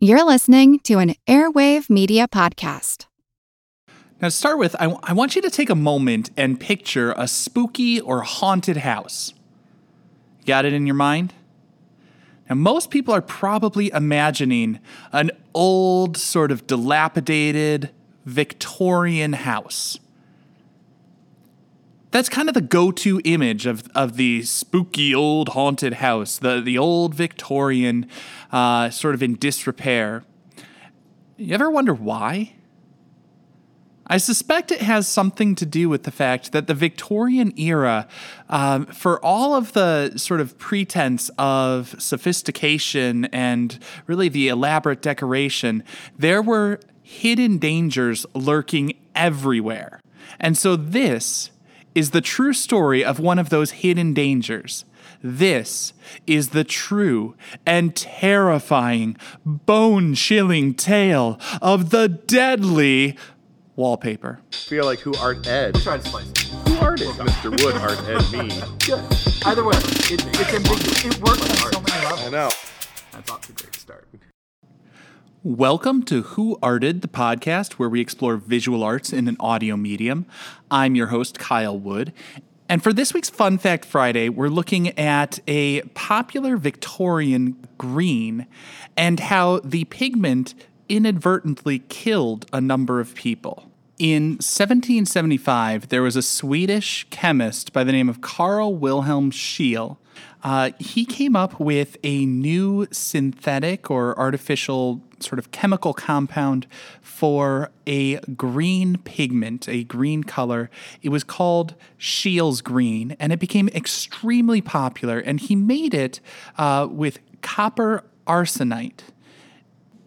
You're listening to an Airwave Media Podcast. Now, to start with, I, I want you to take a moment and picture a spooky or haunted house. Got it in your mind? Now, most people are probably imagining an old, sort of dilapidated Victorian house. That's kind of the go-to image of, of the spooky old haunted house, the, the old Victorian, uh, sort of in disrepair. You ever wonder why? I suspect it has something to do with the fact that the Victorian era, um, for all of the sort of pretense of sophistication and really the elaborate decoration, there were hidden dangers lurking everywhere. And so this is the true story of one of those hidden dangers. This is the true and terrifying, bone chilling tale of the deadly wallpaper. I feel like who art Ed? Try to spice it. Who art it? Mr. Wood art Ed me. Good. Either way, it, it's ambiguous. It works on so many levels. I know. That's off to a great start. Welcome to Who Arted, the podcast where we explore visual arts in an audio medium. I'm your host, Kyle Wood. And for this week's Fun Fact Friday, we're looking at a popular Victorian green and how the pigment inadvertently killed a number of people. In 1775, there was a Swedish chemist by the name of Carl Wilhelm Scheele. Uh, he came up with a new synthetic or artificial sort of chemical compound for a green pigment, a green color. It was called Scheele's green, and it became extremely popular. And he made it uh, with copper arsenite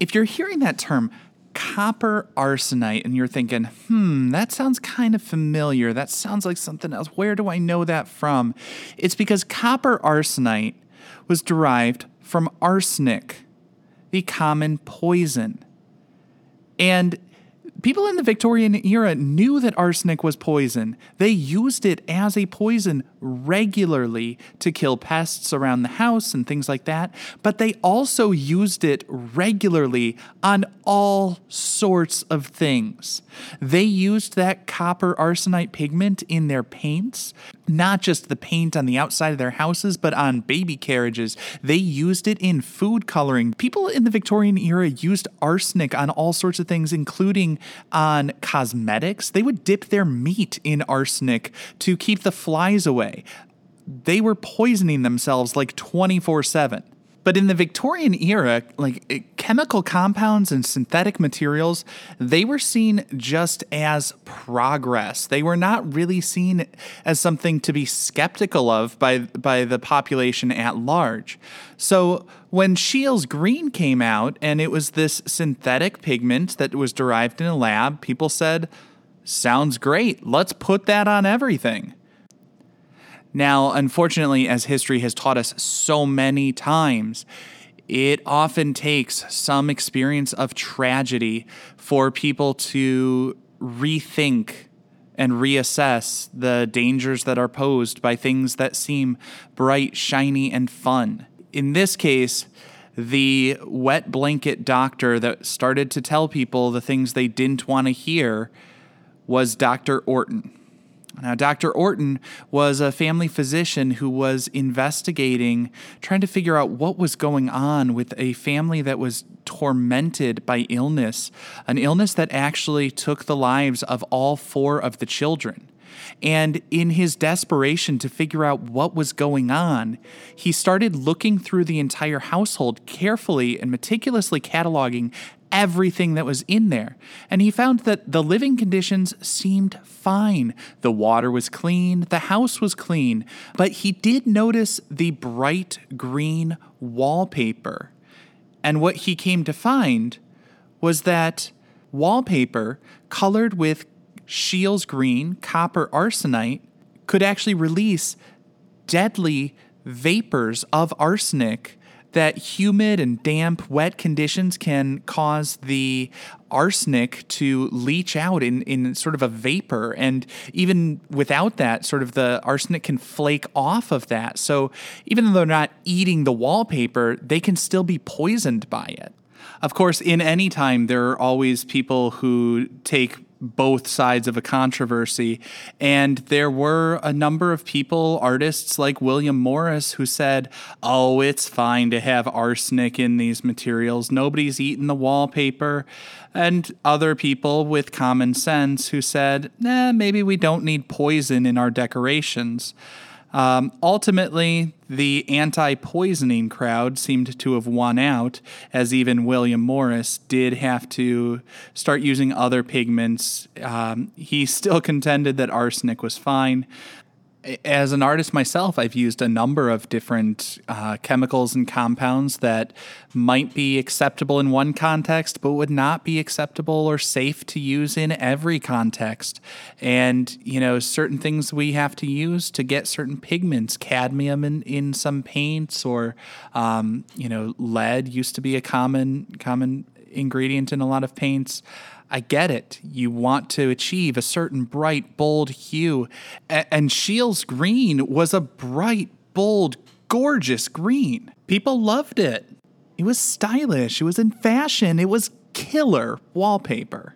if you're hearing that term, copper arsenite, and you're thinking, hmm, that sounds kind of familiar. That sounds like something else. Where do I know that from? It's because copper arsenite was derived from arsenic, the common poison. And people in the Victorian era knew that arsenic was poison. They used it as a poison regularly to kill pests around the house and things like that, but they also used it regularly on all sorts of things. They used that copper arsenite pigment in their paints, not just the paint on the outside of their houses, but on baby carriages. They used it in food coloring. People in the Victorian era used arsenic on all sorts of things, including on cosmetics. They would dip their meat in arsenic to keep the flies away. They were poisoning themselves like 24 7. But in the Victorian era, like eh, chemical compounds and synthetic materials, they were seen just as progress. They were not really seen as something to be skeptical of by, by the population at large. So when Scheele's green came out and it was this synthetic pigment that was derived in a lab, people said, Sounds great. Let's put that on everything. Now, unfortunately, as history has taught us so many times, it often takes some experience of tragedy for people to rethink and reassess the dangers that are posed by things that seem bright, shiny, and fun. In this case, the wet blanket doctor that started to tell people the things they didn't want to hear was Dr. Orton. Now, Dr. Orton was a family physician who was investigating, trying to figure out what was going on with a family that was tormented by illness, an illness that actually took the lives of all four of the children. And in his desperation to figure out what was going on, he started looking through the entire household carefully and meticulously cataloging everything that was in there. And he found that the living conditions seemed fine. The water was clean, the house was clean, but he did notice the bright green wallpaper. And what he came to find was that wallpaper colored with Scheele's green copper arsenite could actually release deadly vapors of arsenic that humid and damp, wet conditions can cause the arsenic to leach out in, in sort of a vapor. And even without that, sort of the arsenic can flake off of that. So even though they're not eating the wallpaper, they can still be poisoned by it. Of course, in any time, there are always people who take both sides of a controversy. And there were a number of people, artists like William Morris, who said, Oh, it's fine to have arsenic in these materials. Nobody's eaten the wallpaper. And other people with common sense who said, eh, maybe we don't need poison in our decorations. Um, ultimately, the anti poisoning crowd seemed to have won out, as even William Morris did have to start using other pigments. Um, he still contended that arsenic was fine, as an artist myself, I've used a number of different uh, chemicals and compounds that might be acceptable in one context, but would not be acceptable or safe to use in every context. And, you know, certain things we have to use to get certain pigments, cadmium in, in some paints, or, um, you know, lead used to be a common, common ingredient in a lot of paints. I get it. You want to achieve a certain bright, bold hue. A- and Scheele's green was a bright, bold, gorgeous green. People loved it. It was stylish. It was in fashion. It was killer wallpaper.